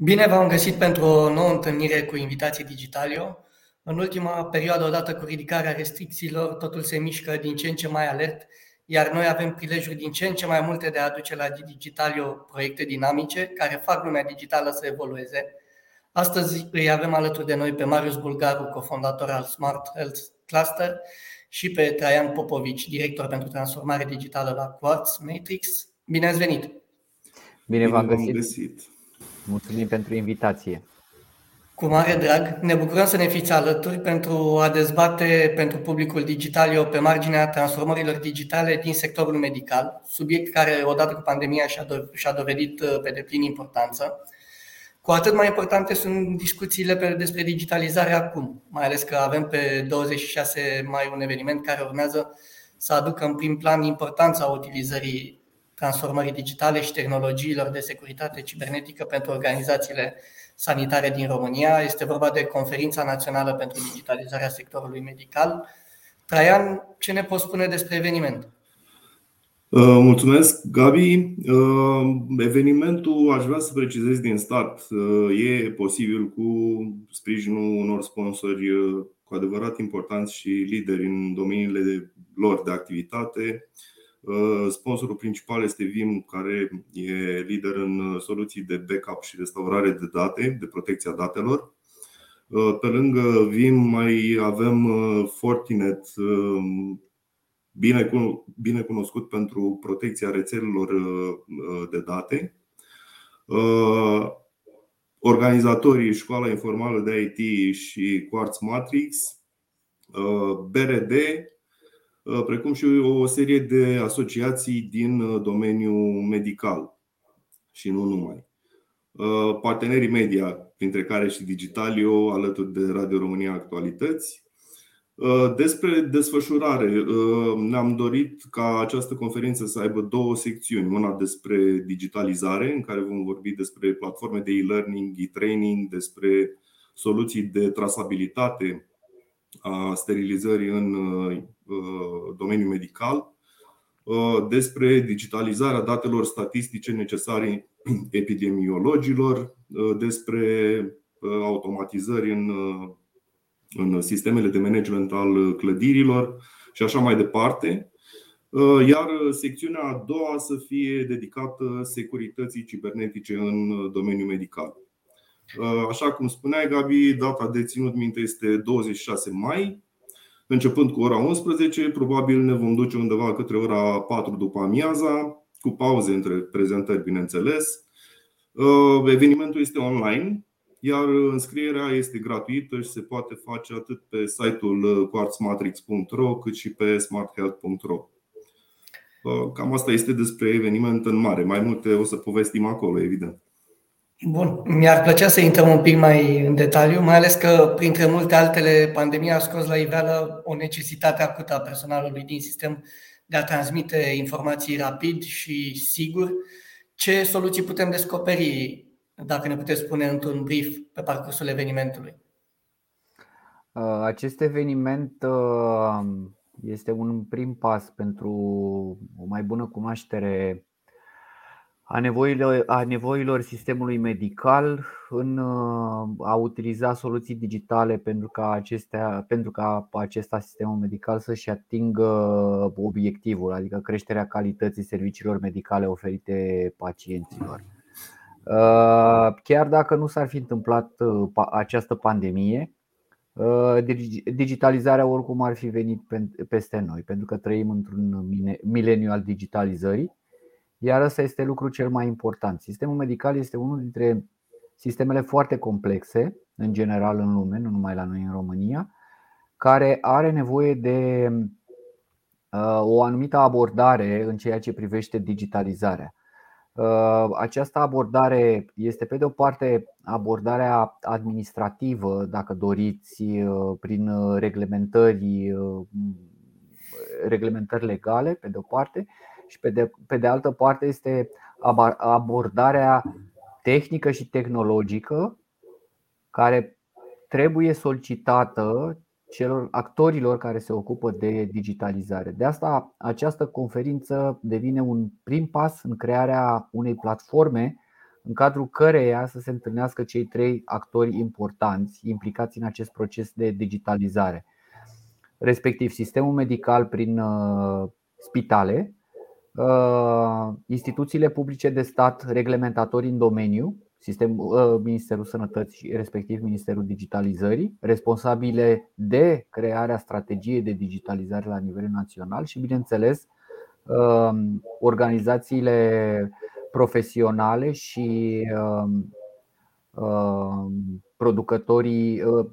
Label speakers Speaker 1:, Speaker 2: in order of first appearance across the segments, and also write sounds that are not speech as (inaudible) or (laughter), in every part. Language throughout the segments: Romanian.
Speaker 1: Bine v-am găsit pentru o nouă întâlnire cu invitații Digitalio. În ultima perioadă, odată cu ridicarea restricțiilor, totul se mișcă din ce în ce mai alert, iar noi avem prilejuri din ce în ce mai multe de a aduce la Digitalio proiecte dinamice care fac lumea digitală să evolueze. Astăzi îi avem alături de noi pe Marius Bulgaru, cofondator al Smart Health Cluster, și pe Traian Popovici, director pentru transformare digitală la Quartz Matrix. Bine ați venit!
Speaker 2: Bine v-am găsit. găsit! Mulțumim pentru invitație!
Speaker 1: Cu mare drag, ne bucurăm să ne fiți alături pentru a dezbate pentru publicul digital pe marginea transformărilor digitale din sectorul medical, subiect care odată cu pandemia și-a dovedit uh, pe deplin importanță. Cu atât mai importante sunt discuțiile despre digitalizare acum, mai ales că avem pe 26 mai un eveniment care urmează să aducă în prim plan importanța utilizării transformării digitale și tehnologiilor de securitate cibernetică pentru organizațiile sanitare din România. Este vorba de Conferința Națională pentru Digitalizarea Sectorului Medical. Traian, ce ne poți spune despre eveniment?
Speaker 3: Uh, mulțumesc, Gabi. Uh, evenimentul, aș vrea să precizez din start, uh, e posibil cu sprijinul unor sponsori cu adevărat importanți și lideri în domeniile lor de activitate. Sponsorul principal este Vim, care e lider în soluții de backup și restaurare de date, de protecția datelor. Pe lângă Vim mai avem Fortinet, bine, bine cunoscut pentru protecția rețelelor uh, de date. Uh, organizatorii Școala Informală de IT și Quartz Matrix, uh, BRD, precum și o serie de asociații din domeniul medical și nu numai. Partenerii media, printre care și Digitalio, alături de Radio România Actualități, Uh, despre desfășurare, uh, ne-am dorit ca această conferință să aibă două secțiuni. Una despre digitalizare, în care vom vorbi despre platforme de e-learning, e-training, despre soluții de trasabilitate a sterilizării în uh, domeniul medical, despre digitalizarea datelor statistice necesare epidemiologilor, despre automatizări în în sistemele de management al clădirilor și așa mai departe. Iar secțiunea a doua să fie dedicată securității cibernetice în domeniul medical. Așa cum spuneai, Gabi, data de ținut minte este 26 mai, începând cu ora 11. Probabil ne vom duce undeva către ora 4 după amiaza, cu pauze între prezentări, bineînțeles. Evenimentul este online, iar înscrierea este gratuită și se poate face atât pe site-ul uh, quartzmatrix.ro cât și pe smarthealth.ro. Uh, cam asta este despre eveniment în mare. Mai multe o să povestim acolo, evident.
Speaker 1: Bun, mi-ar plăcea să intrăm un pic mai în detaliu, mai ales că, printre multe altele, pandemia a scos la iveală o necesitate acută a personalului din sistem de a transmite informații rapid și sigur. Ce soluții putem descoperi dacă ne puteți spune într-un brief pe parcursul evenimentului.
Speaker 2: Uh, acest eveniment uh, este un prim pas pentru o mai bună cunoaștere a nevoilor, a nevoilor sistemului medical în uh, a utiliza soluții digitale pentru ca, acestea, pentru ca acesta sistemul medical să-și atingă obiectivul, adică creșterea calității serviciilor medicale oferite pacienților. Uh, chiar dacă nu s-ar fi întâmplat uh, această pandemie, uh, digitalizarea oricum ar fi venit peste noi, pentru că trăim într-un mileniu al digitalizării, iar ăsta este lucrul cel mai important. Sistemul medical este unul dintre sistemele foarte complexe, în general în lume, nu numai la noi în România, care are nevoie de o anumită abordare în ceea ce privește digitalizarea. Uh, această abordare este, pe de o parte, abordarea administrativă, dacă doriți, uh, prin reglementări, uh, reglementări legale, pe de o parte, și pe de, pe de altă parte este abordarea tehnică și tehnologică care trebuie solicitată celor actorilor care se ocupă de digitalizare. De asta această conferință devine un prim pas în crearea unei platforme în cadrul căreia să se întâlnească cei trei actori importanți implicați în acest proces de digitalizare, respectiv sistemul medical prin uh, spitale, uh, instituțiile publice de stat reglementatorii în domeniu, sistemul, Ministerul Sănătății, respectiv Ministerul Digitalizării, responsabile de crearea strategiei de digitalizare la nivel național și, bineînțeles, organizațiile profesionale și um, um, producătorii, uh,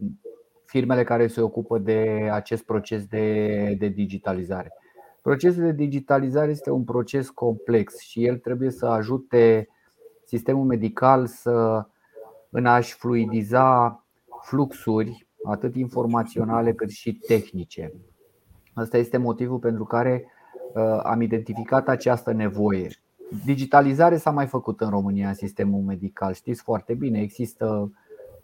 Speaker 2: firmele care se ocupă de acest proces de, de digitalizare. Procesul de digitalizare este un proces complex și el trebuie să ajute sistemul medical să în a-și fluidiza fluxuri atât informaționale cât și tehnice. Asta este motivul pentru care uh, am identificat această nevoie. Digitalizare s-a mai făcut în România în sistemul medical. Știți foarte bine, există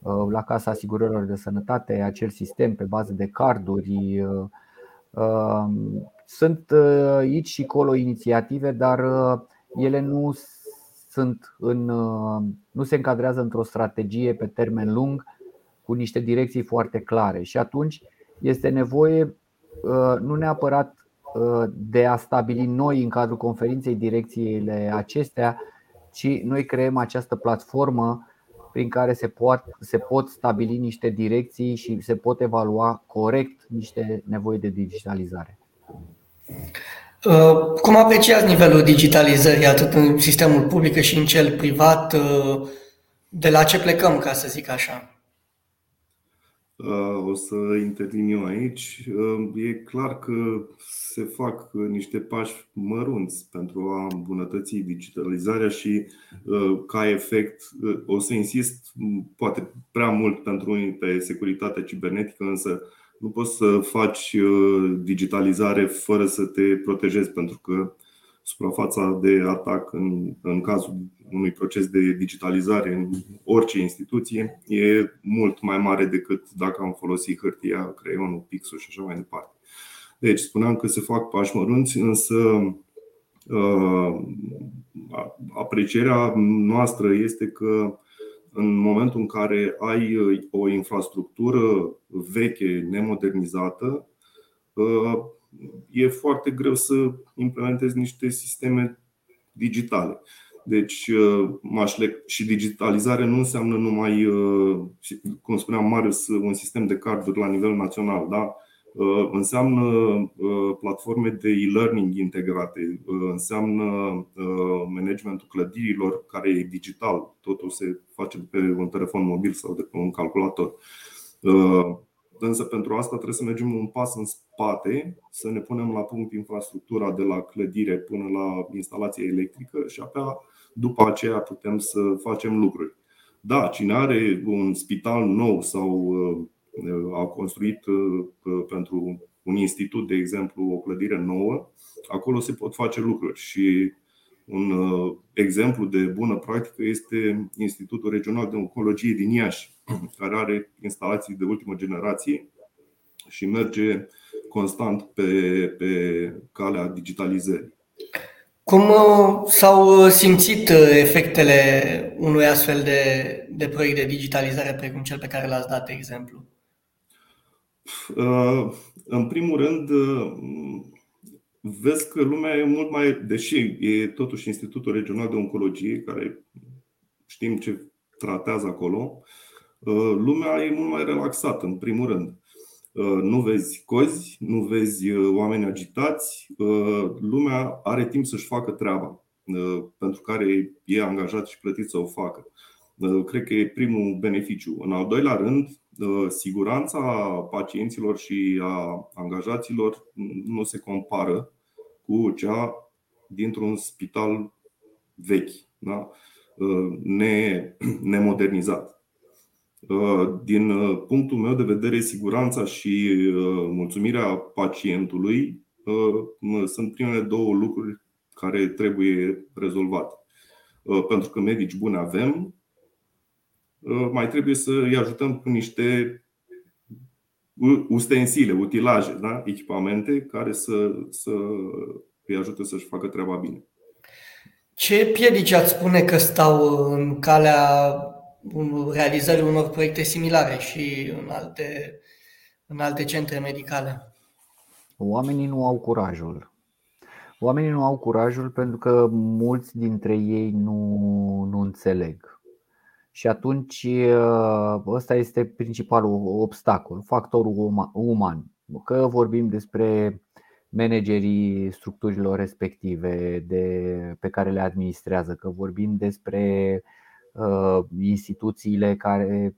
Speaker 2: uh, la Casa Asigurărilor de Sănătate acel sistem pe bază de carduri. Uh, um, sunt uh, aici și acolo inițiative, dar ele nu sunt în, nu se încadrează într-o strategie pe termen lung cu niște direcții foarte clare. Și atunci este nevoie nu neapărat de a stabili noi în cadrul conferinței direcțiile acestea, ci noi creăm această platformă prin care se pot, se pot stabili niște direcții și se pot evalua corect niște nevoi de digitalizare.
Speaker 1: Uh, cum apreciați nivelul digitalizării atât în sistemul public cât și în cel privat? Uh, de la ce plecăm, ca să zic așa?
Speaker 3: Uh, o să intervin eu aici. E clar că se fac uh, niște pași mărunți pentru a îmbunătăți digitalizarea și, uh, ca efect, uh, o să insist poate prea mult pentru unii pe securitatea cibernetică, însă nu poți să faci digitalizare fără să te protejezi, pentru că suprafața de atac în, în cazul unui proces de digitalizare în orice instituție e mult mai mare decât dacă am folosit hârtia, creionul, pixul și așa mai departe. Deci spuneam că se fac pași mărunți, însă uh, aprecierea noastră este că în momentul în care ai uh, o infrastructură veche, nemodernizată, uh, e foarte greu să implementezi niște sisteme digitale. Deci, și digitalizare nu înseamnă numai, cum spuneam Marius, un sistem de carduri la nivel național. Da? Uh, înseamnă uh, platforme de e-learning integrate, uh, înseamnă managementul clădirilor care e digital, totul se face de pe un telefon mobil sau de pe un calculator. Însă pentru asta trebuie să mergem un pas în spate, să ne punem la punct infrastructura de la clădire până la instalația electrică și abia după aceea putem să facem lucruri. Da, cine are un spital nou sau au construit uh, uh, pentru un institut, de exemplu, o clădire nouă, acolo se pot face lucruri și un uh, exemplu de bună practică este Institutul Regional de Oncologie din Iași, (clears throat) care are instalații de ultimă generație și merge constant pe, pe calea digitalizării.
Speaker 1: Cum s-au simțit efectele unui astfel de, de proiect de digitalizare precum cel pe care l-ați dat exemplu?
Speaker 3: Uh, în primul rând, uh, vezi că lumea e mult mai, deși e totuși Institutul Regional de Oncologie, care știm ce tratează acolo, uh, lumea e mult mai relaxată, în primul rând. Nu vezi cozi, nu vezi oameni agitați, lumea are timp să-și facă treaba pentru care e angajat și plătit să o facă. Cred că e primul beneficiu. În al doilea rând, Ă, siguranța pacienților și a angajaților nu se compară cu cea dintr-un spital vechi, da? Ă, ne, nemodernizat. Ă, din punctul meu de vedere, siguranța și mulțumirea pacientului sunt primele două lucruri care trebuie rezolvate. Pentru că medici buni avem, Uh, mai trebuie să îi ajutăm cu niște ustensile, utilaje, da? echipamente care să, să îi ajute să-și facă treaba bine.
Speaker 1: Ce piedici ați spune că stau în calea realizării unor proiecte similare și în alte, în alte centre medicale?
Speaker 2: Oamenii nu au curajul. Oamenii nu au curajul pentru că mulți dintre ei nu, nu înțeleg. Și atunci ă, ăsta este principalul obstacol, factorul uman. Că vorbim despre managerii structurilor respective de, pe care le administrează, că vorbim despre uh, instituțiile care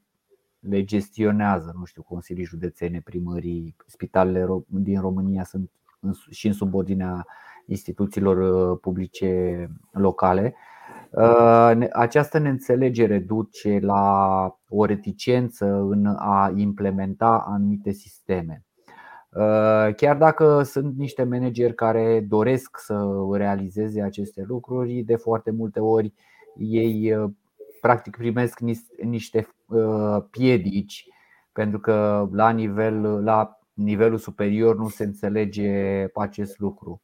Speaker 2: le gestionează, nu știu, consilii județene, primării, spitalele din România sunt și în subordinea instituțiilor uh, publice locale. Uh, această neînțelegere duce la o reticență în a implementa anumite sisteme. Uh, chiar dacă sunt niște manageri care doresc să realizeze aceste lucruri, de foarte multe ori ei uh, practic primesc niște uh, piedici pentru că la, nivel, la nivelul superior nu se înțelege acest lucru.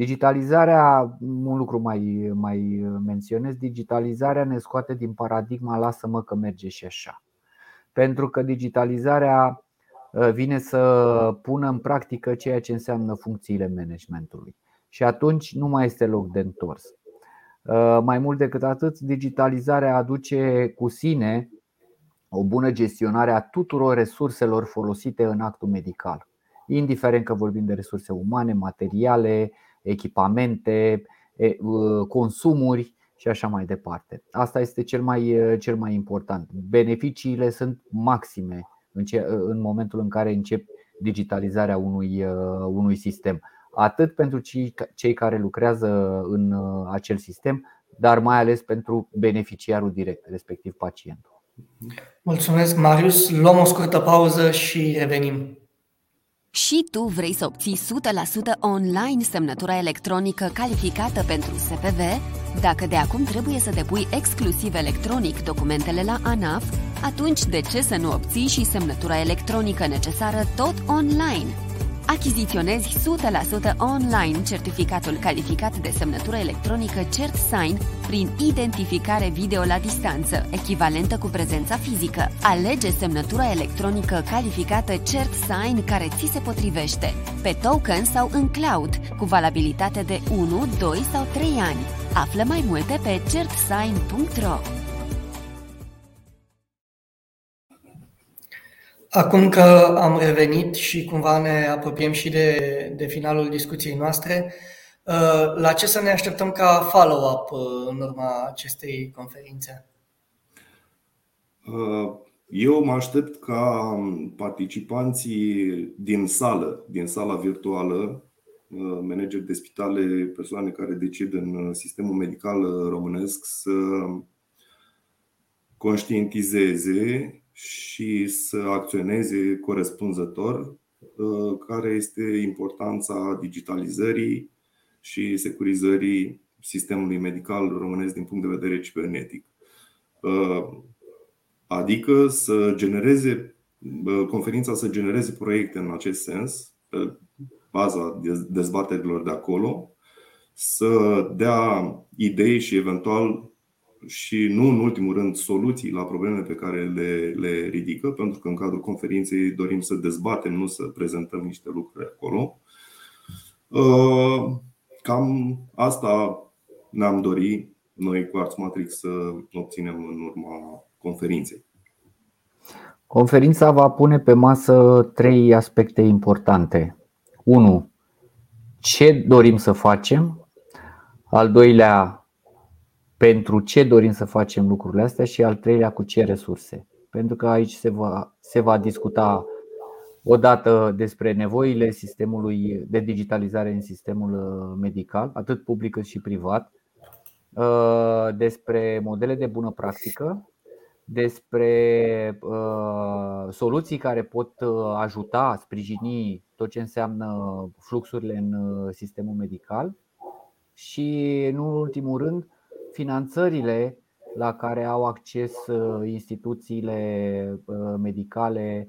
Speaker 2: Digitalizarea, un lucru mai, mai menționez, digitalizarea ne scoate din paradigma lasă-mă că merge și așa. Pentru că digitalizarea Uh, vine să pună în practică ceea ce înseamnă funcțiile managementului. Și atunci nu mai este loc de întors. Uh, mai mult decât atât, digitalizarea aduce cu sine o bună gestionare a tuturor resurselor folosite în actul medical, indiferent că vorbim de resurse umane, materiale, echipamente, uh, consumuri și așa mai departe. Asta este cel mai, cel mai important. Beneficiile sunt maxime în momentul în care încep digitalizarea unui, uh, unui sistem. Atât pentru cei care lucrează în uh, acel sistem, dar mai ales pentru beneficiarul direct, respectiv pacientul.
Speaker 1: Mulțumesc, Marius. Luăm o scurtă pauză și revenim.
Speaker 4: Și tu vrei să obții 100% online semnătura electronică calificată pentru SPV? Dacă de acum trebuie să depui exclusiv electronic documentele la ANAF, atunci de ce să nu obții și semnătura electronică necesară tot online? Achiziționezi 100% online certificatul calificat de semnătură electronică CertSign prin identificare video la distanță, echivalentă cu prezența fizică. Alege semnătura electronică calificată CertSign care ți se potrivește, pe token sau în cloud, cu valabilitate de 1, 2 sau 3 ani. Află mai multe pe certsign.ro
Speaker 1: Acum că am revenit și cumva ne apropiem și de, de finalul discuției noastre, uh, la ce să ne așteptăm ca follow-up uh, în urma acestei conferințe?
Speaker 3: Uh, eu mă aștept ca participanții din sală, din sala virtuală, manageri de spitale, persoane care decid în sistemul medical românesc să conștientizeze și să acționeze corespunzător uh, care este importanța digitalizării și securizării sistemului medical românesc din punct de vedere cibernetic. Uh, adică să genereze uh, conferința să genereze proiecte în acest sens, pe baza dezbaterilor de acolo, să dea idei și eventual și nu în ultimul rând soluții la problemele pe care le, le ridică, pentru că în cadrul conferinței dorim să dezbatem, nu să prezentăm niște lucruri acolo. Uh, cam asta ne-am dorit noi cu Arts Matrix să obținem în urma conferinței.
Speaker 2: Conferința va pune pe masă trei aspecte importante. 1. Ce dorim să facem? Al doilea, pentru ce dorim să facem lucrurile astea și al treilea cu ce resurse. Pentru că aici se va, se va discuta odată despre nevoile sistemului de digitalizare în sistemul uh, medical, atât public cât și privat, uh, despre modele de bună practică, despre uh, soluții care pot ajuta, sprijini tot ce înseamnă fluxurile în sistemul medical și, în ultimul rând, finanțările la care au acces uh, instituțiile uh, medicale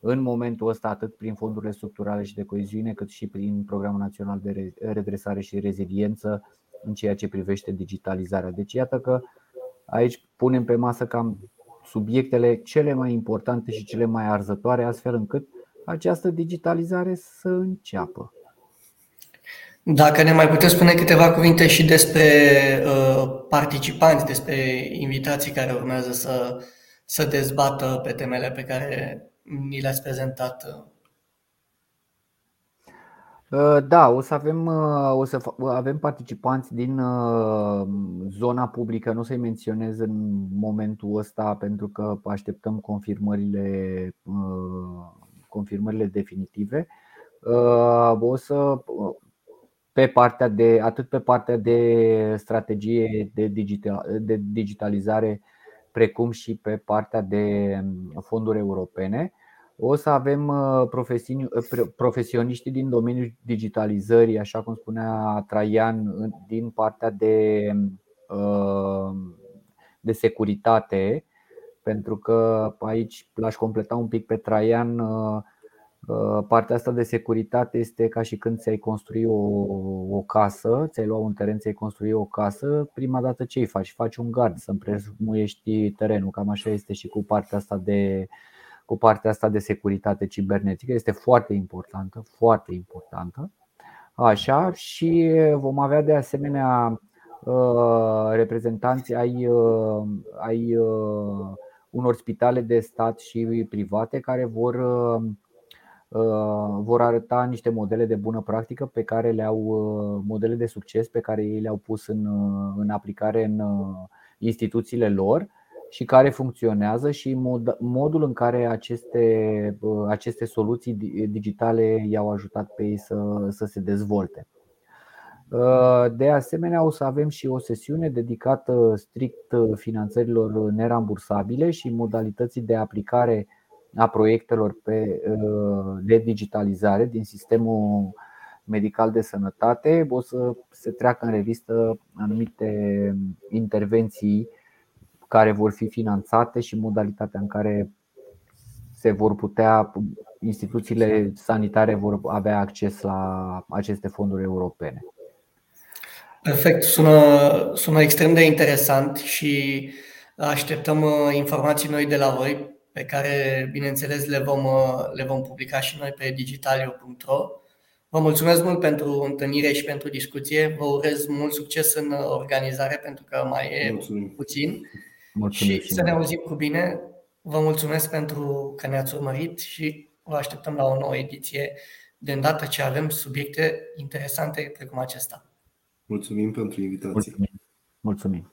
Speaker 2: în momentul ăsta, atât prin fondurile structurale și de coeziune, cât și prin Programul Național de Redresare și Reziliență, în ceea ce privește digitalizarea. Deci iată că aici punem pe masă cam subiectele cele mai importante și cele mai arzătoare, astfel încât această digitalizare să înceapă.
Speaker 1: Dacă ne mai puteți spune câteva cuvinte și despre uh, participanți, despre invitații care urmează să, să dezbată pe temele pe care ni le-ați prezentat.
Speaker 2: Uh, da, o să avem, uh, o să avem participanți din zona publică, nu o să-i menționez în momentul ăsta pentru că așteptăm confirmările, confirmările definitive. O să pe partea de, atât pe partea de strategie de, digital, de digitalizare, precum și pe partea de mm, fonduri europene. O să avem uh, profesioniștii din domeniul digitalizării, așa cum spunea Traian, din partea de, uh, de securitate, pentru că aici l-aș completa un pic pe Traian uh, Uh, partea asta de securitate este ca și când ți-ai construi o, o casă, ți-ai luat un teren, ți-ai construi o casă, prima dată ce îi faci? Faci un gard, să împrejmuiești terenul, cam așa este și cu partea asta de cu partea asta de securitate cibernetică, este foarte importantă, foarte importantă. Așa, și vom avea de asemenea uh, reprezentanți ai, uh, ai unor spitale de stat și private care vor Uh, vor arăta niște modele de bună practică pe care le-au uh, modele de succes pe care ei le-au pus în, uh, în aplicare în instituțiile lor și care funcționează și mod, modul în care aceste, aceste soluții digitale i-au ajutat pe ei să, să se dezvolte. De asemenea, o să avem și o sesiune dedicată strict finanțărilor nerambursabile și modalității de aplicare a proiectelor pe, uh, de digitalizare din sistemul medical de sănătate, o să se treacă în revistă anumite intervenții care vor fi finanțate și modalitatea în care se vor putea, instituțiile sanitare vor avea acces la aceste fonduri europene.
Speaker 1: Perfect, sună, sună extrem de interesant și așteptăm uh, informații noi de la voi pe care, bineînțeles, le vom, le vom publica și noi pe digitalio.ro. Vă mulțumesc mult pentru întâlnire și pentru discuție. Vă urez mult succes în organizare pentru că mai e Mulțumim. puțin. Mulțumim și să ne auzim cu bine. Vă mulțumesc pentru că ne-ați urmărit și vă așteptăm la o nouă ediție de îndată ce avem subiecte interesante precum acesta.
Speaker 3: Mulțumim pentru invitație.
Speaker 2: Mulțumim. Mulțumim.